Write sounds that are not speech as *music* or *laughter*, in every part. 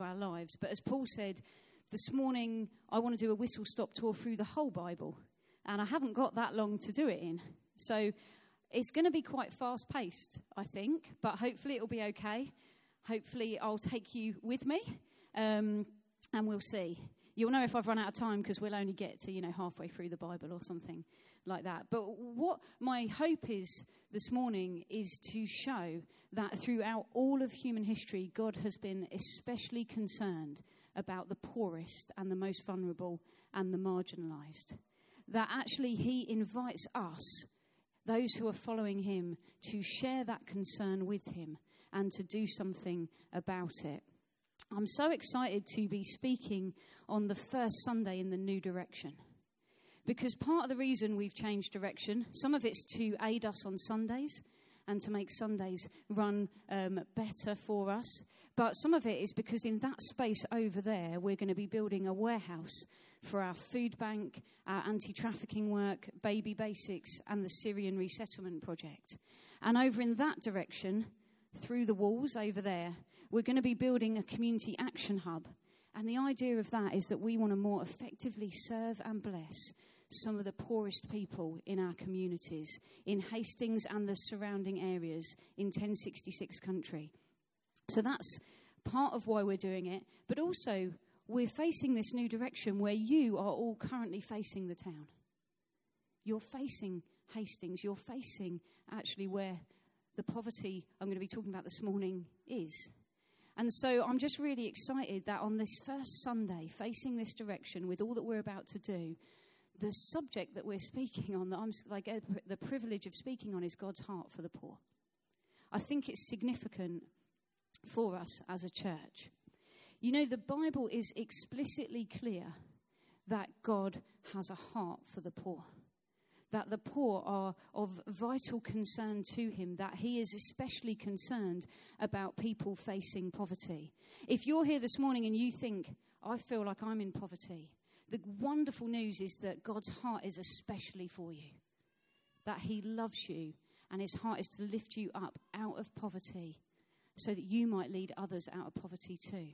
our lives. But as Paul said, this morning I want to do a whistle stop tour through the whole Bible. And I haven't got that long to do it in. So it's going to be quite fast paced, I think, but hopefully it'll be okay. Hopefully I'll take you with me um, and we'll see. You'll know if I've run out of time because we'll only get to, you know, halfway through the Bible or something like that. But what my hope is this morning is to show that throughout all of human history, God has been especially concerned about the poorest and the most vulnerable and the marginalized. That actually He invites us, those who are following Him, to share that concern with Him and to do something about it. I'm so excited to be speaking on the first Sunday in the new direction. Because part of the reason we've changed direction, some of it's to aid us on Sundays and to make Sundays run um, better for us. But some of it is because in that space over there, we're going to be building a warehouse for our food bank, our anti trafficking work, baby basics, and the Syrian resettlement project. And over in that direction, through the walls over there, we're going to be building a community action hub. And the idea of that is that we want to more effectively serve and bless some of the poorest people in our communities, in Hastings and the surrounding areas in 1066 country. So that's part of why we're doing it, but also we're facing this new direction where you are all currently facing the town. You're facing Hastings, you're facing actually where the poverty I'm going to be talking about this morning is. And so I'm just really excited that on this first Sunday, facing this direction with all that we're about to do, the subject that we're speaking on, that I'm like uh, the privilege of speaking on, is God's heart for the poor. I think it's significant for us as a church. You know, the Bible is explicitly clear that God has a heart for the poor. That the poor are of vital concern to him, that he is especially concerned about people facing poverty. If you're here this morning and you think, I feel like I'm in poverty, the wonderful news is that God's heart is especially for you, that He loves you, and His heart is to lift you up out of poverty so that you might lead others out of poverty too.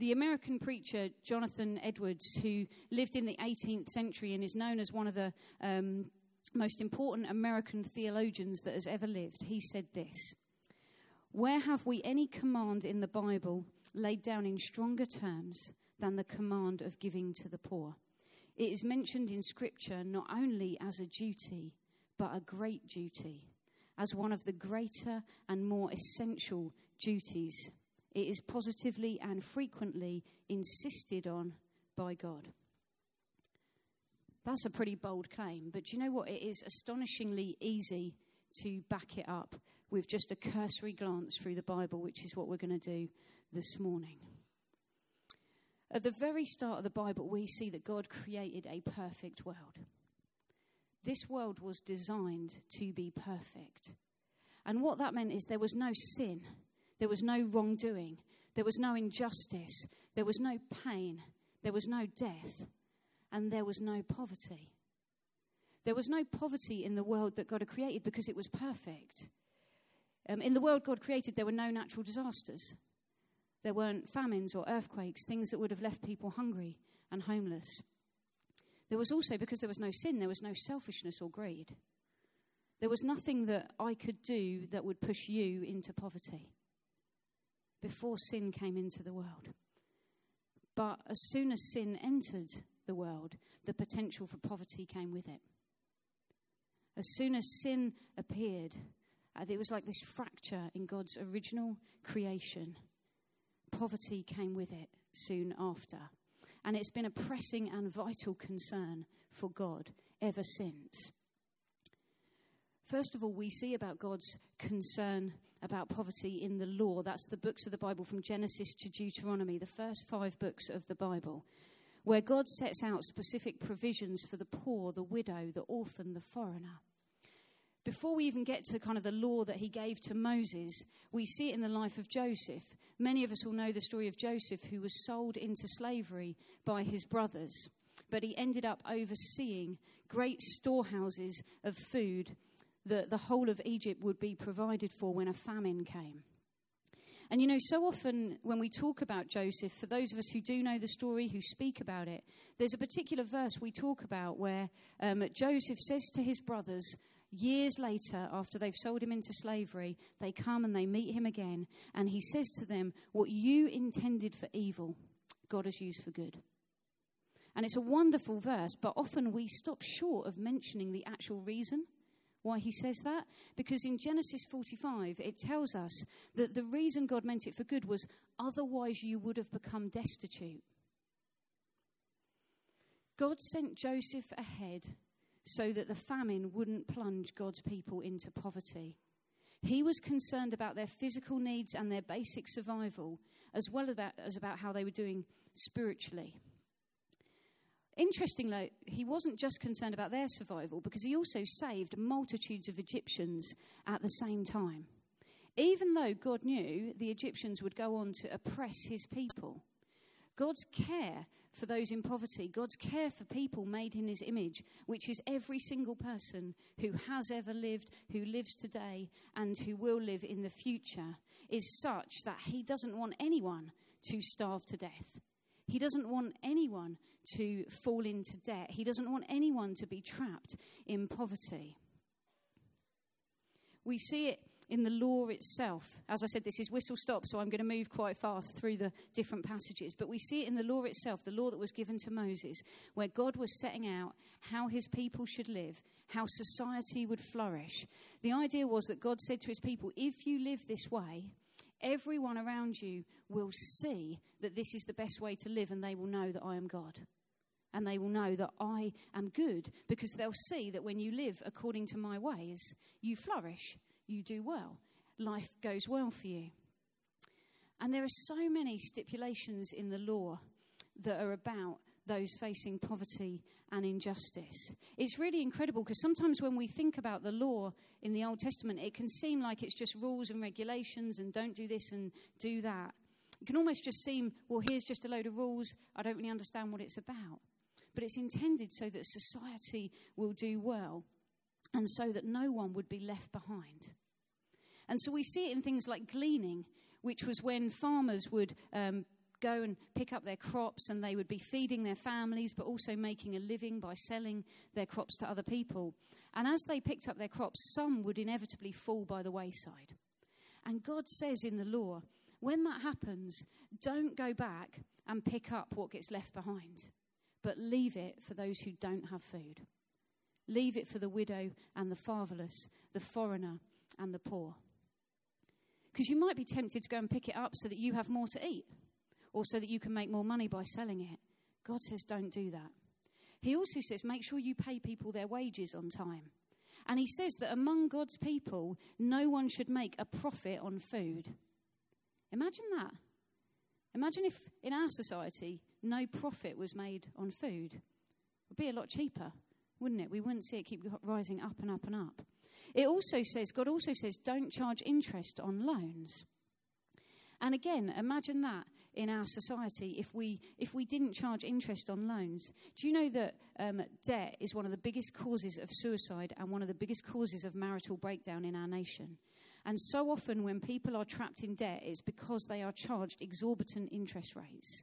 The American preacher Jonathan Edwards, who lived in the 18th century and is known as one of the um, most important American theologians that has ever lived, he said this Where have we any command in the Bible laid down in stronger terms than the command of giving to the poor. It is mentioned in Scripture not only as a duty, but a great duty, as one of the greater and more essential duties. It is positively and frequently insisted on by God. That's a pretty bold claim, but you know what? It is astonishingly easy to back it up with just a cursory glance through the Bible, which is what we're going to do this morning. At the very start of the Bible, we see that God created a perfect world. This world was designed to be perfect. And what that meant is there was no sin, there was no wrongdoing, there was no injustice, there was no pain, there was no death, and there was no poverty. There was no poverty in the world that God had created because it was perfect. Um, in the world God created, there were no natural disasters. There weren't famines or earthquakes, things that would have left people hungry and homeless. There was also, because there was no sin, there was no selfishness or greed. There was nothing that I could do that would push you into poverty before sin came into the world. But as soon as sin entered the world, the potential for poverty came with it. As soon as sin appeared, uh, there was like this fracture in God's original creation poverty came with it soon after. And it's been a pressing and vital concern for God ever since. First of all, we see about God's concern about poverty in the law. That's the books of the Bible from Genesis to Deuteronomy, the first five books of the Bible, where God sets out specific provisions for the poor, the widow, the orphan, the foreigner. Before we even get to kind of the law that he gave to Moses, we see it in the life of Joseph. Many of us will know the story of Joseph, who was sold into slavery by his brothers, but he ended up overseeing great storehouses of food that the whole of Egypt would be provided for when a famine came. And you know, so often when we talk about Joseph, for those of us who do know the story, who speak about it, there's a particular verse we talk about where um, Joseph says to his brothers, years later, after they've sold him into slavery, they come and they meet him again, and he says to them, What you intended for evil, God has used for good. And it's a wonderful verse, but often we stop short of mentioning the actual reason why he says that? Because in Genesis 45, it tells us that the reason God meant it for good was otherwise you would have become destitute. God sent Joseph ahead so that the famine wouldn't plunge God's people into poverty. He was concerned about their physical needs and their basic survival, as well as about how they were doing spiritually. Interestingly, he wasn't just concerned about their survival because he also saved multitudes of Egyptians at the same time. Even though God knew the Egyptians would go on to oppress his people, God's care for those in poverty, God's care for people made in his image, which is every single person who has ever lived, who lives today, and who will live in the future, is such that he doesn't want anyone to starve to death. He doesn't want anyone to fall into debt. He doesn't want anyone to be trapped in poverty. We see it in the law itself. As I said, this is whistle stop, so I'm going to move quite fast through the different passages. But we see it in the law itself, the law that was given to Moses, where God was setting out how his people should live, how society would flourish. The idea was that God said to his people, if you live this way, everyone around you will see that this is the best way to live, and they will know that I am God. And they will know that I am good because they'll see that when you live according to my ways, you flourish, you do well, life goes well for you. And there are so many stipulations in the law that are about those facing poverty and injustice. It's really incredible because sometimes when we think about the law in the Old Testament, it can seem like it's just rules and regulations and don't do this and do that. It can almost just seem, well, here's just a load of rules. I don't really understand what it's about. But it's intended so that society will do well and so that no one would be left behind. And so we see it in things like gleaning, which was when farmers would um, go and pick up their crops and they would be feeding their families, but also making a living by selling their crops to other people. And as they picked up their crops, some would inevitably fall by the wayside. And God says in the law, when that happens, don't go back and pick up what gets left behind, but leave it for those who don't have food. Leave it for the widow and the fatherless, the foreigner and the poor. Because you might be tempted to go and pick it up so that you have more to eat or so that you can make more money by selling it. God says, don't do that. He also says, make sure you pay people their wages on time. And he says that among God's people, no one should make a profit on food. Imagine that. Imagine if in our society no profit was made on food. It would be a lot cheaper, wouldn't it? We wouldn't see it keep rising up and up and up. It also says, God also says, don't charge interest on loans. And again, imagine that in our society if we, if we didn't charge interest on loans. Do you know that um, debt is one of the biggest causes of suicide and one of the biggest causes of marital breakdown in our nation? And so often, when people are trapped in debt, it's because they are charged exorbitant interest rates.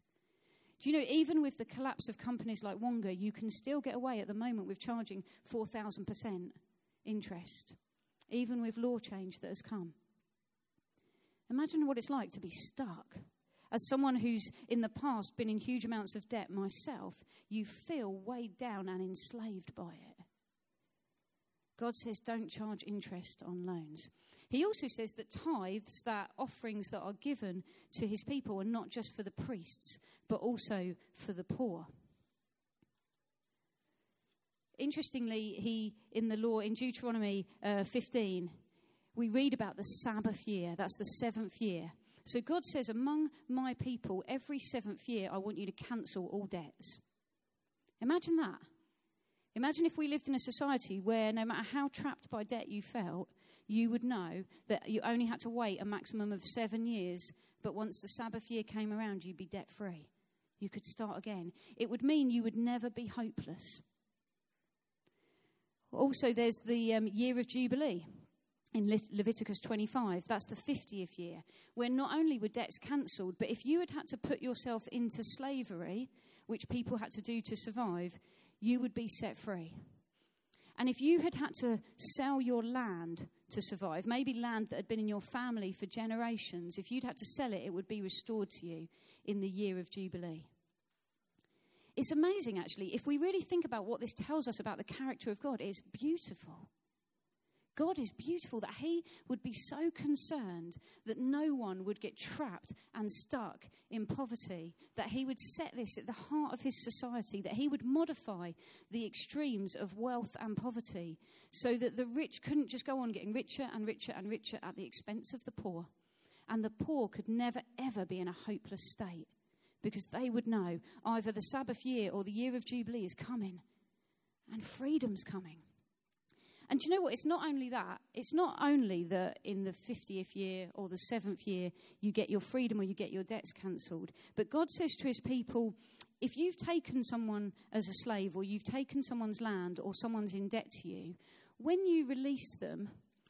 Do you know, even with the collapse of companies like Wonga, you can still get away at the moment with charging 4,000% interest, even with law change that has come. Imagine what it's like to be stuck. As someone who's in the past been in huge amounts of debt myself, you feel weighed down and enslaved by it. God says, don't charge interest on loans. He also says that tithes, that offerings that are given to his people, are not just for the priests, but also for the poor. Interestingly, he, in the law, in Deuteronomy uh, 15, we read about the Sabbath year. That's the seventh year. So God says, Among my people, every seventh year, I want you to cancel all debts. Imagine that. Imagine if we lived in a society where no matter how trapped by debt you felt, you would know that you only had to wait a maximum of seven years, but once the Sabbath year came around, you'd be debt free. You could start again. It would mean you would never be hopeless. Also, there's the um, year of Jubilee. In Le- Leviticus 25, that's the 50th year, where not only were debts cancelled, but if you had had to put yourself into slavery, which people had to do to survive, you would be set free. And if you had had to sell your land to survive, maybe land that had been in your family for generations, if you'd had to sell it, it would be restored to you in the year of Jubilee. It's amazing, actually. If we really think about what this tells us about the character of God, it's beautiful. God is beautiful that He would be so concerned that no one would get trapped and stuck in poverty, that He would set this at the heart of His society, that He would modify the extremes of wealth and poverty so that the rich couldn't just go on getting richer and richer and richer at the expense of the poor. And the poor could never, ever be in a hopeless state because they would know either the Sabbath year or the year of Jubilee is coming and freedom's coming. And do you know what? It's not only that. It's not only that in the 50th year or the seventh year you get your freedom or you get your debts cancelled, but God says to his people, if you've taken someone as a slave or you've taken someone's land or someone's in debt to you, when you release them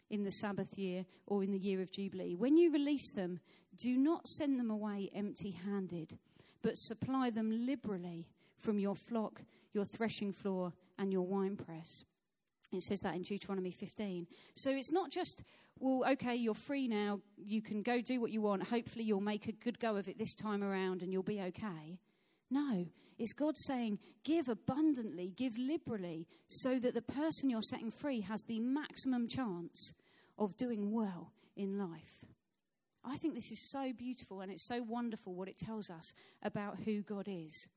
in the Sabbath year or in the year of Jubilee, when you release them, do not send them away empty handed, but supply them liberally from your flock, your threshing floor, and your winepress. It says that in Deuteronomy 15. So it's not just, well, okay, you're free now, you can go do what you want, hopefully you'll make a good go of it this time around and you'll be okay. No, it's God saying, give abundantly, give liberally, so that the person you're setting free has the maximum chance of doing well in life. I think this is so beautiful and it's so wonderful what it tells us about who God is.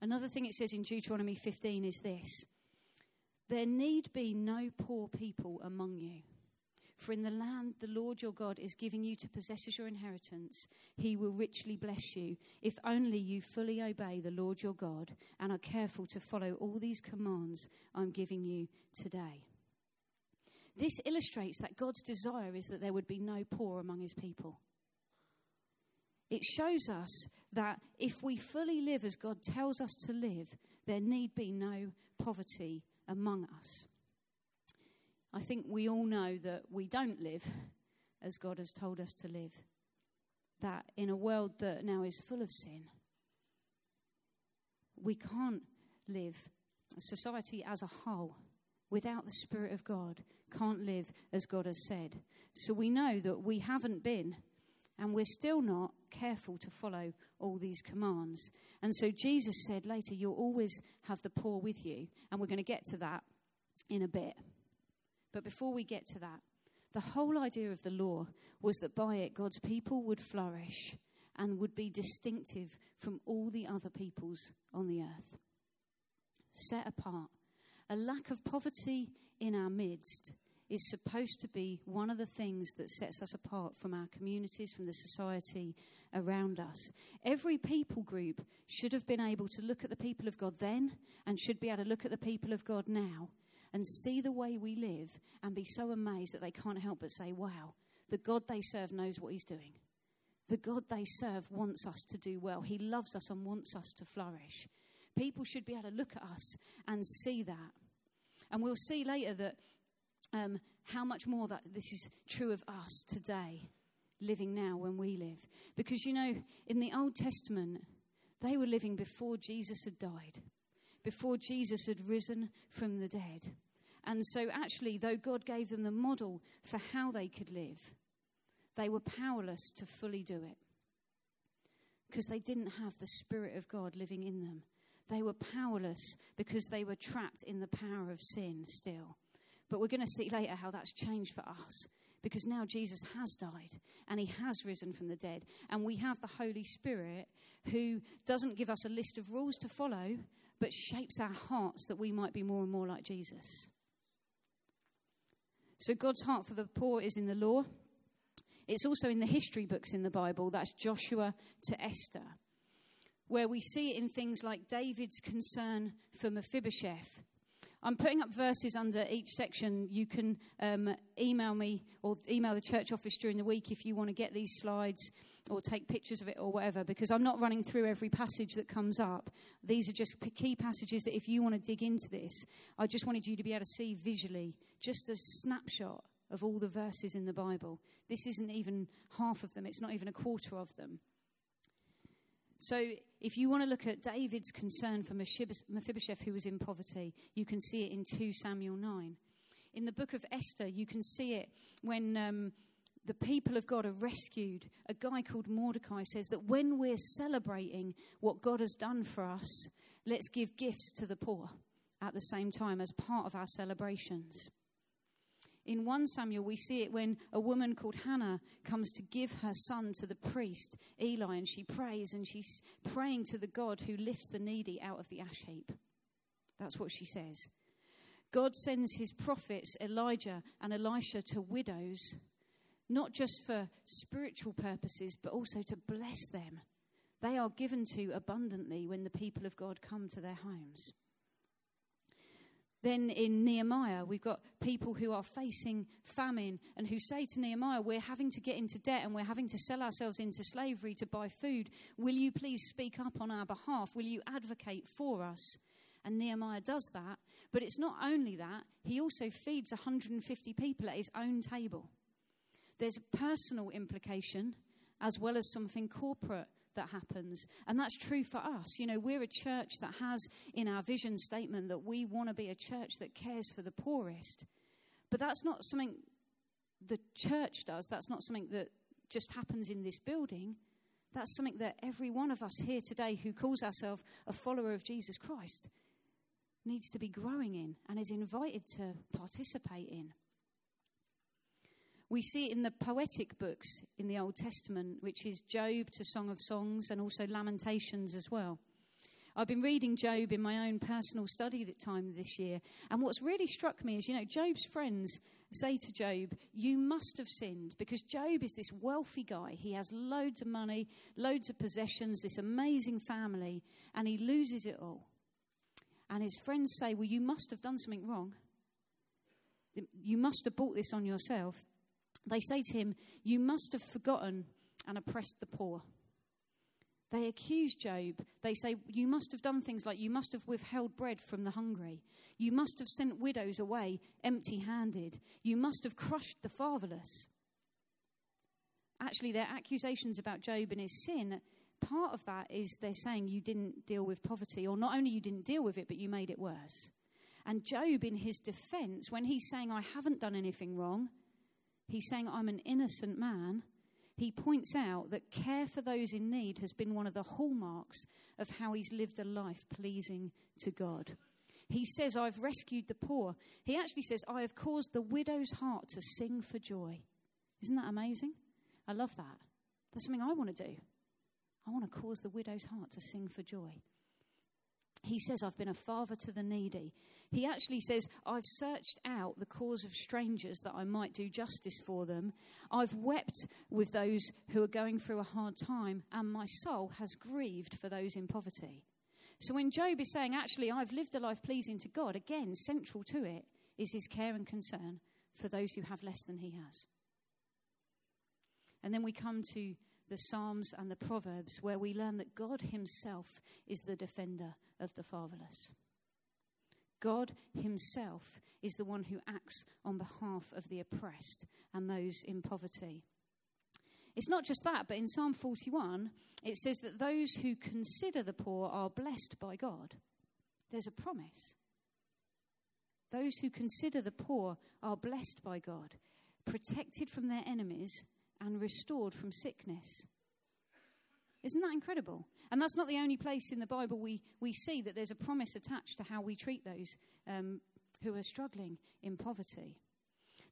Another thing it says in Deuteronomy 15 is this there need be no poor people among you. For in the land the Lord your God is giving you to possess as your inheritance, he will richly bless you, if only you fully obey the Lord your God and are careful to follow all these commands I'm giving you today. This illustrates that God's desire is that there would be no poor among his people. It shows us that if we fully live as God tells us to live, there need be no poverty among us. I think we all know that we don't live as God has told us to live. That in a world that now is full of sin, we can't live, society as a whole, without the Spirit of God, can't live as God has said. So we know that we haven't been, and we're still not careful to follow all these commands. And so Jesus said later, You'll always have the poor with you. And we're going to get to that in a bit. But before we get to that, the whole idea of the law was that by it, God's people would flourish and would be distinctive from all the other peoples on the earth. Set apart. A lack of poverty in our midst is supposed to be one of the things that sets us apart from our communities, from the society around us. Every people group should have been able to look at the people of God then and should be able to look at the people of God now and see the way we live and be so amazed that they can't help but say, wow, the God they serve knows what he's doing. The God they serve wants us to do well. He loves us and wants us to flourish. People should be able to look at us and see that. And we'll see later that um, how much more that this is true of us today, living now when we live. Because, you know, in the Old Testament, they were living before Jesus had died, before Jesus had risen from the dead. And so, actually, though God gave them the model for how they could live, they were powerless to fully do it because they didn't have the Spirit of God living in them. They were powerless because they were trapped in the power of sin still. But we're going to see later how that's changed for us because now Jesus has died and he has risen from the dead. And we have the Holy Spirit who doesn't give us a list of rules to follow, but shapes our hearts that we might be more and more like Jesus. So God's heart for the poor is in the law. It's also in the history books in the Bible. That's Joshua to Esther, where we see it in things like David's concern for Mephibosheth I'm putting up verses under each section. You can um, email me or email the church office during the week if you want to get these slides or take pictures of it or whatever, because I'm not running through every passage that comes up. These are just key passages that if you want to dig into this, I just wanted you to be able to see visually just a snapshot of all the verses in the Bible. This isn't even half of them, it's not even a quarter of them. So, if you want to look at David's concern for Mephibosheth, who was in poverty, you can see it in 2 Samuel 9. In the book of Esther, you can see it when um, the people of God are rescued. A guy called Mordecai says that when we're celebrating what God has done for us, let's give gifts to the poor at the same time as part of our celebrations. In 1 Samuel, we see it when a woman called Hannah comes to give her son to the priest, Eli, and she prays and she's praying to the God who lifts the needy out of the ash heap. That's what she says. God sends his prophets, Elijah and Elisha, to widows, not just for spiritual purposes, but also to bless them. They are given to abundantly when the people of God come to their homes. Then in Nehemiah, we've got people who are facing famine and who say to Nehemiah, We're having to get into debt and we're having to sell ourselves into slavery to buy food. Will you please speak up on our behalf? Will you advocate for us? And Nehemiah does that. But it's not only that, he also feeds 150 people at his own table. There's a personal implication as well as something corporate that happens. And that's true for us. You know, we're a church that has in our vision statement that we want to be a church that cares for the poorest. But that's not something the church does, that's not something that just happens in this building. That's something that every one of us here today who calls ourselves a follower of Jesus Christ needs to be growing in and is invited to participate in. We see it in the poetic books in the Old Testament, which is Job to Song of Songs and also Lamentations as well. I've been reading Job in my own personal study that time this year, and what's really struck me is, you know, Job's friends say to Job, You must have sinned, because Job is this wealthy guy. He has loads of money, loads of possessions, this amazing family, and he loses it all. And his friends say, Well, you must have done something wrong. You must have bought this on yourself. They say to him, You must have forgotten and oppressed the poor. They accuse Job. They say, You must have done things like you must have withheld bread from the hungry. You must have sent widows away empty handed. You must have crushed the fatherless. Actually, their accusations about Job and his sin, part of that is they're saying you didn't deal with poverty, or not only you didn't deal with it, but you made it worse. And Job, in his defense, when he's saying, I haven't done anything wrong, He's saying, I'm an innocent man. He points out that care for those in need has been one of the hallmarks of how he's lived a life pleasing to God. He says, I've rescued the poor. He actually says, I have caused the widow's heart to sing for joy. Isn't that amazing? I love that. That's something I want to do. I want to cause the widow's heart to sing for joy he says, I've been a father to the needy. He actually says, I've searched out the cause of strangers that I might do justice for them. I've wept with those who are going through a hard time, and my soul has grieved for those in poverty. So when Job is saying, actually, I've lived a life pleasing to God, again, central to it is his care and concern for those who have less than he has. And then we come to the Psalms and the Proverbs, where we learn that God Himself is the defender of the fatherless. God Himself is the one who acts on behalf of the oppressed and those in poverty. It's not just that, but in Psalm 41, it says that those who consider the poor are blessed by God. There's a promise. Those who consider the poor are blessed by God, protected from their enemies, and restored from sickness. Isn't that incredible? And that's not the only place in the Bible we, we see that there's a promise attached to how we treat those um, who are struggling in poverty.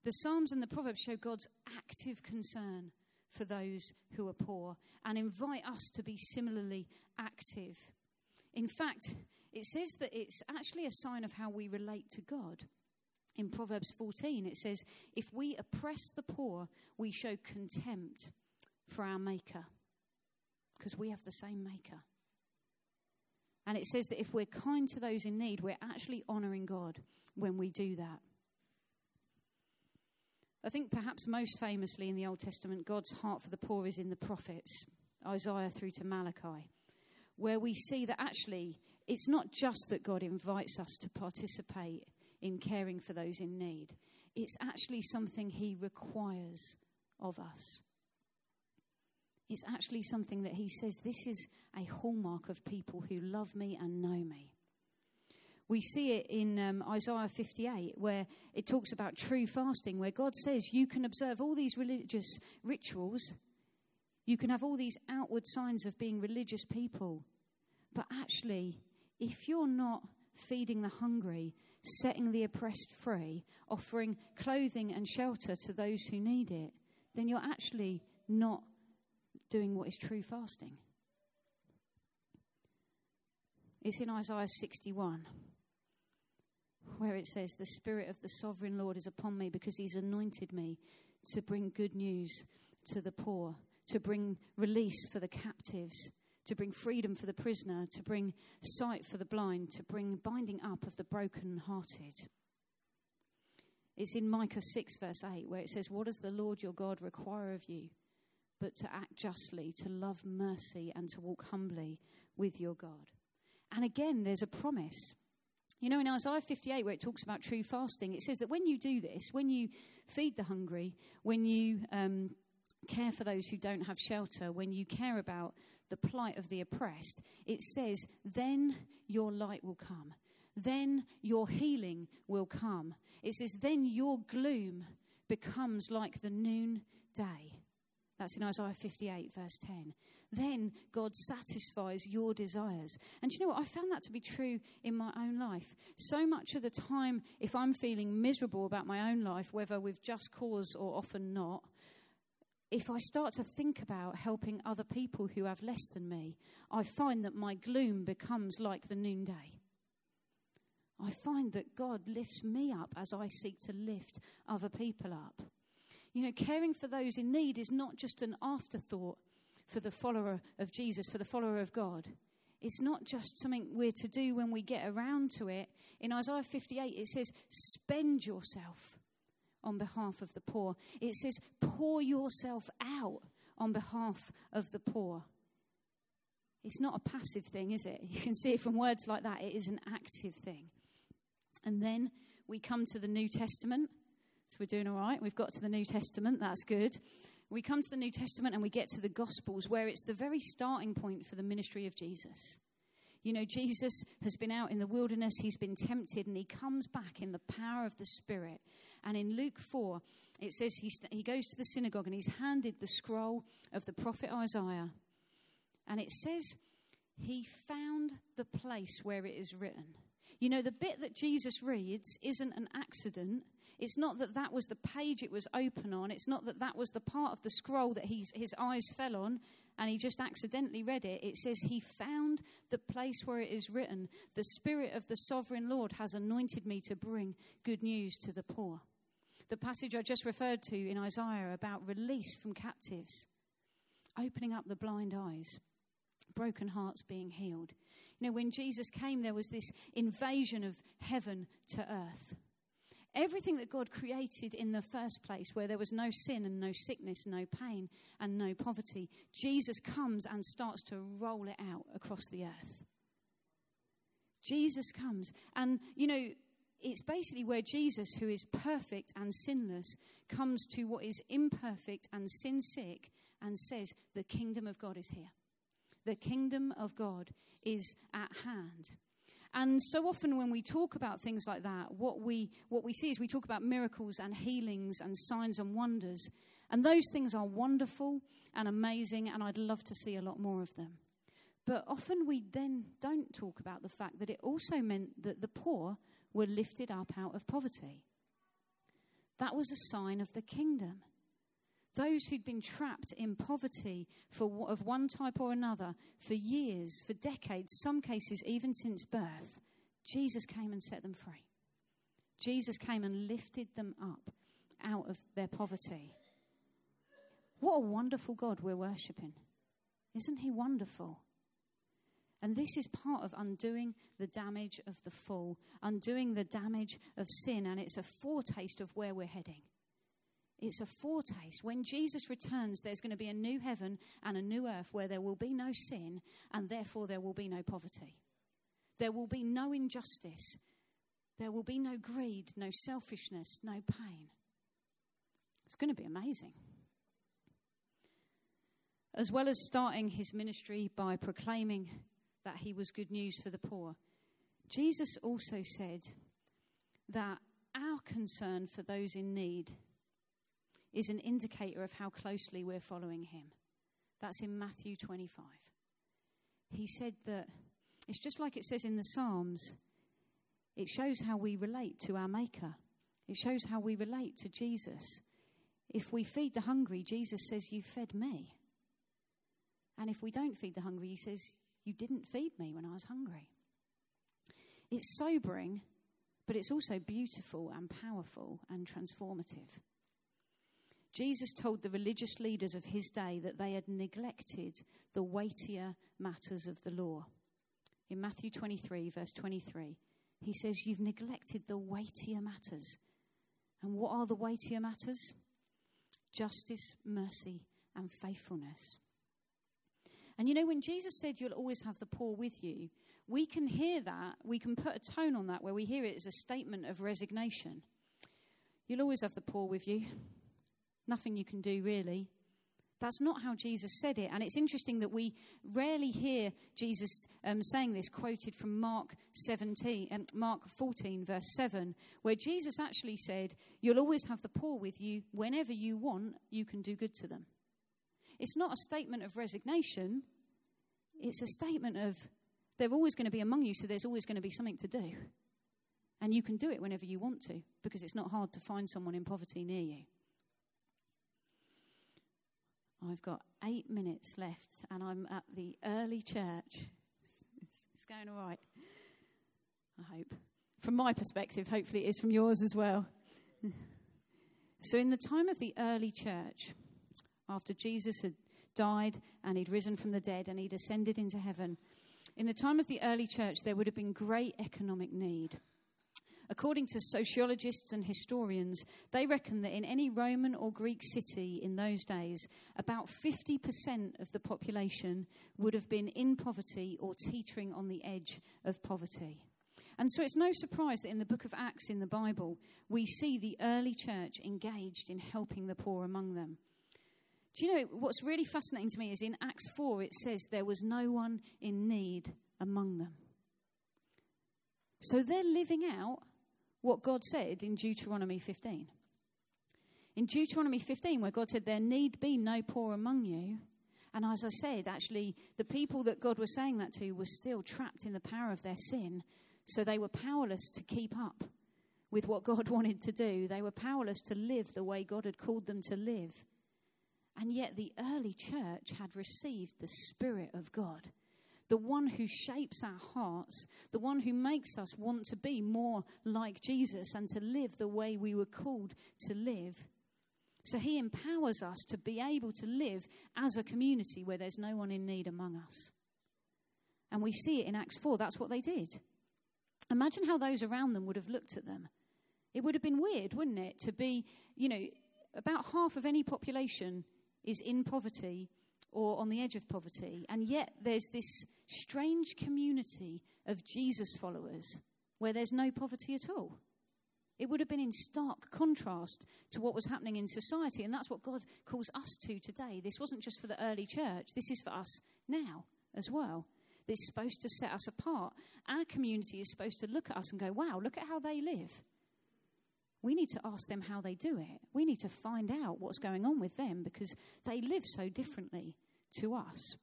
The Psalms and the Proverbs show God's active concern for those who are poor and invite us to be similarly active. In fact, it says that it's actually a sign of how we relate to God. In Proverbs 14, it says, If we oppress the poor, we show contempt for our Maker because we have the same maker. And it says that if we're kind to those in need, we're actually honoring God when we do that. I think perhaps most famously in the Old Testament, God's heart for the poor is in the prophets, Isaiah through to Malachi, where we see that actually it's not just that God invites us to participate in caring for those in need. It's actually something He requires of us. It's actually something that He says this is a hallmark of people who love me and know me. We see it in um, Isaiah 58, where it talks about true fasting, where God says you can observe all these religious rituals, you can have all these outward signs of being religious people, but actually, if you're not feeding the hungry, setting the oppressed free, offering clothing and shelter to those who need it, then you're actually not doing what is true fasting. It's in Isaiah 61 where it says, The Spirit of the sovereign Lord is upon me because he's anointed me to bring good news to the poor, to bring release for the captives, to bring freedom for the prisoner, to bring sight for the blind, to bring binding up of the broken-hearted. It's in Micah 6, verse 8, where it says, What does the Lord your God require of you? But to act justly, to love mercy, and to walk humbly with your God. And again, there's a promise. You know, in Isaiah 58, where it talks about true fasting, it says that when you do this, when you feed the hungry, when you um, care for those who don't have shelter, when you care about the plight of the oppressed, it says, then your light will come. Then your healing will come. It says, then your gloom becomes like the noonday. That's in Isaiah 58, verse 10 then God satisfies your desires. And you know what? I found that to be true in my own life. So much of the time, if I'm feeling miserable about my own life, whether with just cause or often not, if I start to think about helping other people who have less than me, I find that my gloom becomes like the noonday. I find that God lifts me up as I seek to lift other people up. You know, caring for those in need is not just an afterthought for the follower of Jesus, for the follower of God. It's not just something we're to do when we get around to it. In Isaiah 58, it says, spend yourself on behalf of the poor. It says, pour yourself out on behalf of the poor. It's not a passive thing, is it? *laughs* You can see it from words like that. It is an active thing. And then we come to the New Testament. So we're doing all right. We've got to the New Testament. That's good we come to the New Testament and we get to the Gospels, where it's the very starting point for the ministry of Jesus. You know, Jesus has been out in the wilderness, he's been tempted, and he comes back in the power of the Spirit. And in Luke 4, it says he, st- he goes to the synagogue and he's handed the scroll of the prophet Isaiah. And it says he found the place where it is written. You know, the bit that Jesus reads isn't an accident, it's not that that was the page it was open on. It's not that that was the part of the scroll that he's, his eyes fell on and he just accidentally read it. It says he found the place where it is written, The Spirit of the Sovereign Lord has anointed me to bring good news to the poor. The passage I just referred to in Isaiah about release from captives, opening up the blind eyes, broken hearts being healed. You know, when Jesus came, there was this invasion of heaven to earth. Everything that God created in the first place, where there was no sin and no sickness, no pain and no poverty, Jesus comes and starts to roll it out across the earth. Jesus comes. And, you know, it's basically where Jesus, who is perfect and sinless, comes to what is imperfect and sin sick and says, The kingdom of God is here. The kingdom of God is at hand. And so often when we talk about things like that, what we, what we see is we talk about miracles and healings and signs and wonders. And those things are wonderful and amazing, and I'd love to see a lot more of them. But often we then don't talk about the fact that it also meant that the poor were lifted up out of poverty. That was a sign of the kingdom. Those who'd been trapped in poverty for, of one type or another for years, for decades, some cases even since birth, Jesus came and set them free. Jesus came and lifted them up out of their poverty. What a wonderful God we're worshipping. Isn't he wonderful? And this is part of undoing the damage of the fall, undoing the damage of sin, and it's a foretaste of where we're heading. It's a foretaste. When Jesus returns, there's going to be a new heaven and a new earth where there will be no sin and therefore there will be no poverty. There will be no injustice. There will be no greed, no selfishness, no pain. It's going to be amazing. As well as starting his ministry by proclaiming that he was good news for the poor, Jesus also said that our concern for those in need is an indicator of how closely we're following him. That's in Matthew 25. He said that it's just like it says in the Psalms, it shows how we relate to our Maker, it shows how we relate to Jesus. If we feed the hungry, Jesus says, You fed me. And if we don't feed the hungry, he says, You didn't feed me when I was hungry. It's sobering, but it's also beautiful and powerful and transformative. Jesus told the religious leaders of his day that they had neglected the weightier matters of the law. In Matthew 23, verse 23, he says, You've neglected the weightier matters. And what are the weightier matters? Justice, mercy, and faithfulness. And you know, when Jesus said, You'll always have the poor with you, we can hear that, we can put a tone on that where we hear it as a statement of resignation. You'll always have the poor with you. Nothing you can do, really. That's not how Jesus said it. And it's interesting that we rarely hear Jesus um, saying this, quoted from Mark 17, um, Mark 14, verse 7, where Jesus actually said, You'll always have the poor with you. Whenever you want, you can do good to them. It's not a statement of resignation, it's a statement of they're always going to be among you, so there's always going to be something to do. And you can do it whenever you want to, because it's not hard to find someone in poverty near you. I've got eight minutes left, and I'm at the early church. It's going all right, I hope. From my perspective, hopefully it is from yours as well. so, in the time of the early church, after Jesus had died and he'd risen from the dead and he'd ascended into heaven, in the time of the early church, there would have been great economic need. According to sociologists and historians, they reckon that in any Roman or Greek city in those days, about 50% of the population would have been in poverty or teetering on the edge of poverty. And so it's no surprise that in the book of Acts in the Bible, we see the early church engaged in helping the poor among them. Do you know what's really fascinating to me is in Acts 4 it says there was no one in need among them. So they're living out what God said in Deuteronomy 15. In Deuteronomy 15, where God said, There need be no poor among you. And as I said, actually, the people that God was saying that to were still trapped in the power of their sin. So they were powerless to keep up with what God *laughs* wanted to do. They were powerless to live the way God had called them to live. And yet the early church had received the Spirit of God the one who shapes our hearts, the one who makes us want to be more like Jesus and to live the way we were called to live. So he empowers us to be able to live as a community where there's no one in need among us. And we see it in Acts 4. That's what they did. Imagine how those around them would have looked at them. It would have been weird, wouldn't it, to be, you know, about half of any population is in poverty or on the edge of poverty. And yet there's this strange community of Jesus followers where there's no poverty at all. It would have been in stark contrast to what was happening in society. And that's what God calls us to today. This wasn't just for the early church, this is for us now as well. This is supposed to set us apart. Our community is supposed to look at us and go, wow, look at how they live. We need to ask them how they do it. We need to find out what's going on with them because they live so differently to us.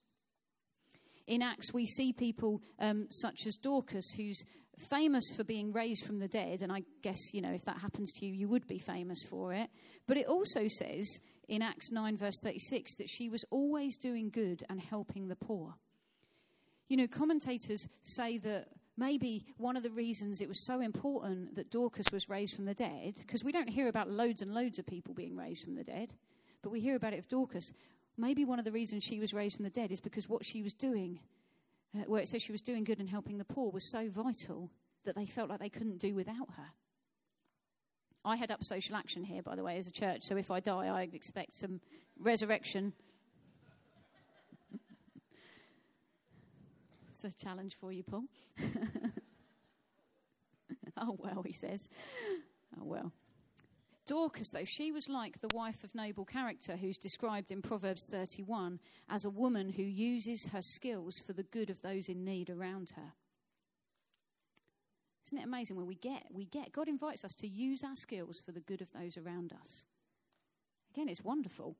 In Acts, we see people um, such as Dorcas, who's famous for being raised from the dead, and I guess, you know, if that happens to you, you would be famous for it. But it also says in Acts 9, verse 36, that she was always doing good and helping the poor. You know, commentators say that maybe one of the reasons it was so important that Dorcas was raised from the dead, because we don't hear about loads and loads of people being raised from the dead, but we hear about it of Dorcas. Maybe one of the reasons she was raised from the dead is because what she was doing, uh, where it says she was doing good and helping the poor, was so vital that they felt like they couldn't do without her. I head up social action here, by the way, as a church, so if I die, I expect some resurrection. It's a challenge for you, Paul. *laughs* oh, well, he says. Oh, well. Dorcas, though, she was like the wife of noble character who's described in Proverbs 31 as a woman who uses her skills for the good of those in need around her. Isn't it amazing when we get, we get, God invites us to use our skills for the good of those around us. Again, it's wonderful.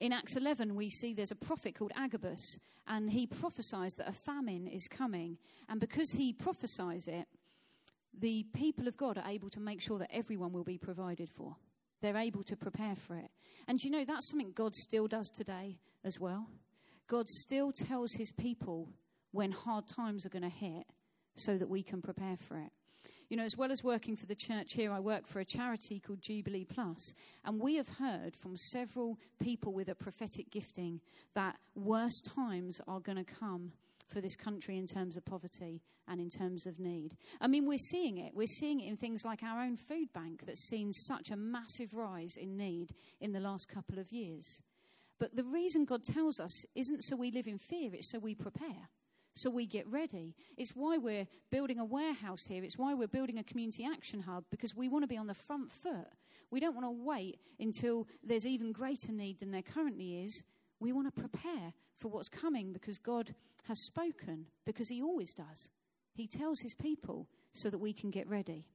In Acts 11, we see there's a prophet called Agabus, and he prophesies that a famine is coming. And because he prophesies it, the people of God are able to make sure that everyone will be provided for. They're able to prepare for it. And you know, that's something God still does today as well. God still tells his people when hard times are going to hit so that we can prepare for it. You know, as well as working for the church here, I work for a charity called Jubilee Plus, and we have heard from several people with a prophetic gifting that worse times are going to come for this country in terms of poverty and in terms of need. I mean, we're seeing it. We're seeing it in things like our own food bank that's seen such a massive rise in need in the last couple of years. But the reason God tells us isn't so we live in fear, it's so we prepare. So we get ready. It's why we're building a warehouse here. It's why we're building a community action hub because we want to be on the front foot. We don't want to wait until there's even greater need than there currently is. We want to prepare for what's coming because God has spoken, because He always does. He tells His people so that we can get ready.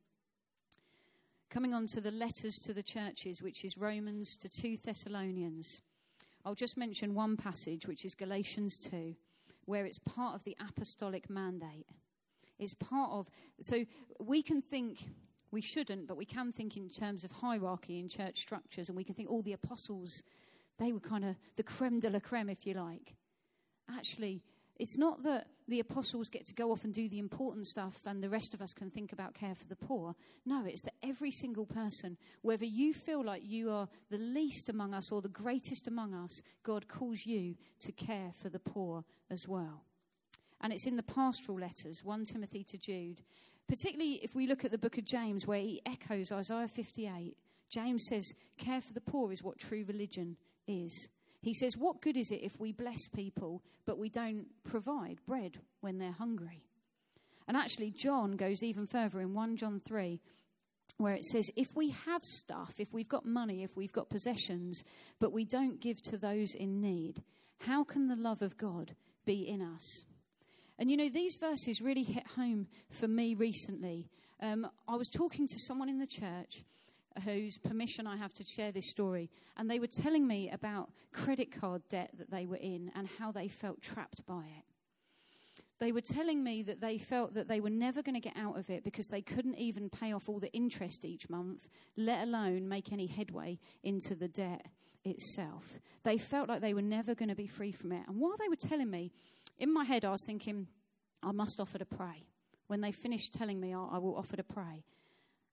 Coming on to the letters to the churches, which is Romans to 2 Thessalonians. I'll just mention one passage, which is Galatians 2, where it's part of the apostolic mandate. It's part of, so we can think, we shouldn't, but we can think in terms of hierarchy in church structures, and we can think all the apostles they were kind of the creme de la creme, if you like. Actually, it's not that the apostles get to go off and do the important stuff and the rest of us can think about care for the poor. No, it's that every single person, whether you feel like you are the least among us or the greatest among us, God calls you to care for the poor as well. And it's in the pastoral letters, 1 Timothy to Jude. Particularly if we look at the book of James, where he echoes Isaiah 58, James says, Care for the poor is what true religion is. He says, What good is it if we bless people, but we don't provide bread when they're hungry? And actually, John goes even further in 1 John 3, where it says, If we have stuff, if we've got money, if we've got possessions, but we don't give to those in need, how can the love of God be in us? And you know, these verses really hit home for me recently. Um, I was talking to someone in the church whose permission I have to share this story. And they were telling me about credit card debt that they were in and how they felt trapped by it. They were telling me that they felt that they were never going to get out of it because they couldn't even pay off all the interest each month, let alone make any headway into the debt itself. They felt like they were never going to be free from it. And while they were telling me, in my head, I was thinking, I must offer to pray. When they finished telling me, I will offer to pray.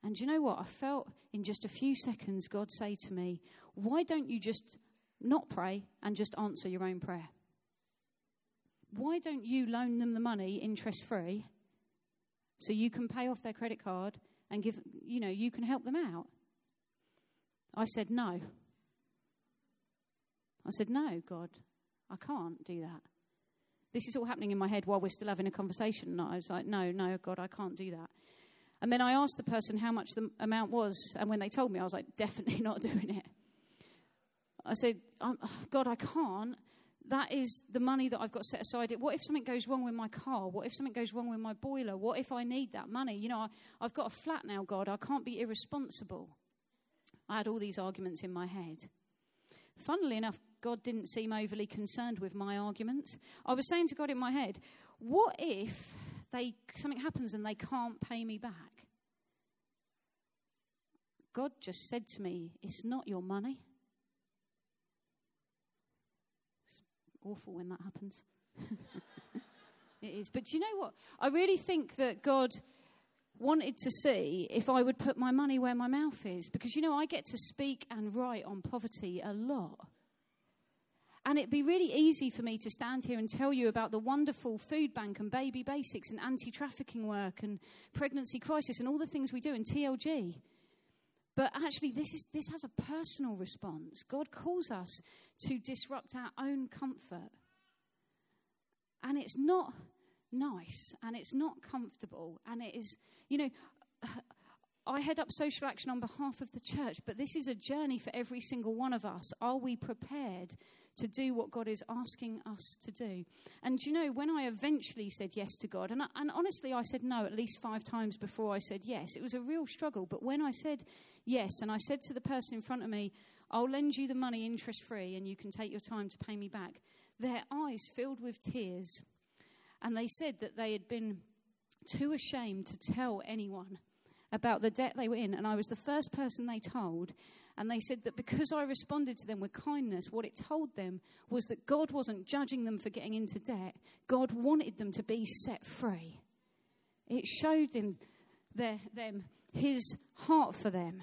And you know what? I felt in just a few seconds God say to me, Why don't you just not pray and just answer your own prayer? Why don't you loan them the money interest free so you can pay off their credit card and give, you know, you can help them out? I said, No. I said, No, God, I can't do that. This is all happening in my head while we're still having a conversation. And I was like, No, no, God, I can't do that. And then I asked the person how much the amount was, and when they told me, I was like, definitely *laughs* not doing it. I said, God, I can't. That is the money that I've got set aside. What if something goes wrong with my car? What if something goes wrong with my boiler? What if I need that money? You know, I, I've got a flat now, God. I can't be irresponsible. I had all these arguments in my head. Funnily enough, God didn't seem overly concerned with my arguments. I was saying to God in my head, what if they, something happens and they can't pay me back. God just said to me, It's not your money. It's awful when that happens. *laughs* it is. But you know what? I really think that God wanted to see if I would put my money where my mouth is. Because, you know, I get to speak and write on poverty a lot. And it'd be really easy for me to stand here and tell you about the wonderful food bank and baby basics and anti trafficking work and pregnancy crisis and all the things we do in TLG. But actually, this, is, this has a personal response. God calls us to disrupt our own comfort. And it's not nice and it's not comfortable and it is, you know, *sighs* I head up social action on behalf of the church, but this is a journey for every single one of us. Are we prepared to do what God is asking us to do? And you know, when I eventually said yes to God, and, I, and honestly, I said no at least five times before I said yes, it was a real struggle. But when I said yes, and I said to the person in front of me, I'll lend you the money interest free and you can take your time to pay me back, their eyes filled with tears. And they said that they had been too ashamed to tell anyone about the debt they were in, and I was the first person they told. And they said that because I responded to them with kindness, what it told them was that God wasn't judging them for getting into debt, God wanted them to be set free. It showed them, their, them his heart for them.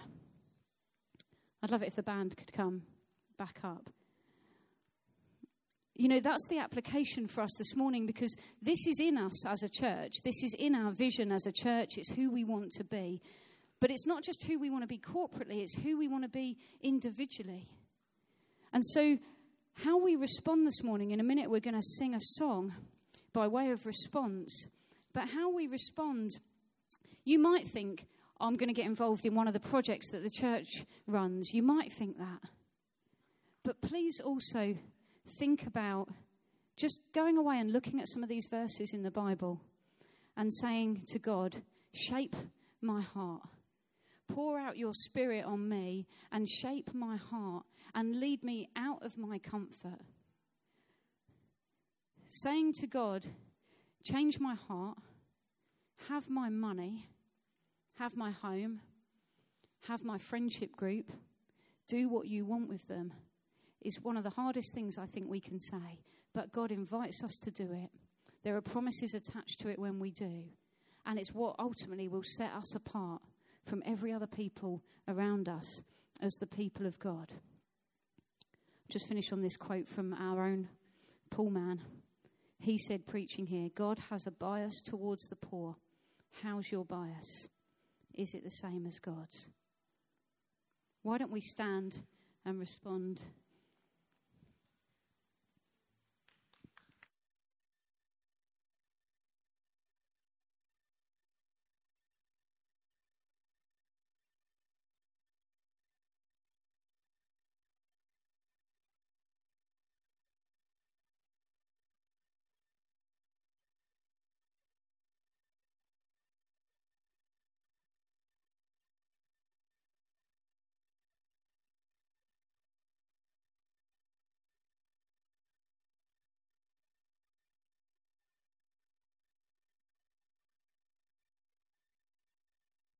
I'd love it if the band could come back up you know, that's the application for us this morning because this is in us as a church. This is in our vision as a church. It's who we want to be. But it's not just who we want to be corporately, it's who we want to be individually. And so, how we respond this morning, in a minute, we're going to sing a song by way of response. But how we respond, you might think, I'm going to get involved in one of the projects that the church runs. You might think that. But please also think about just going away and looking at some of these verses in the Bible and saying to God, Shape my heart. Pour out your spirit on me and shape my heart and lead me out of my comfort. Saying to God, Change my heart, have my money, have my home, have my friendship group, do what you want with them is one of the hardest things I think we can say, but God invites us to do it. There are promises attached to it when we do, and it's what ultimately will set us apart from every other people around us as the people of God. Just finish on this quote from our own Paul Mann. He said, preaching here, God has a bias towards the poor. How's your bias? Is it the same as God's? Why don't we stand and respond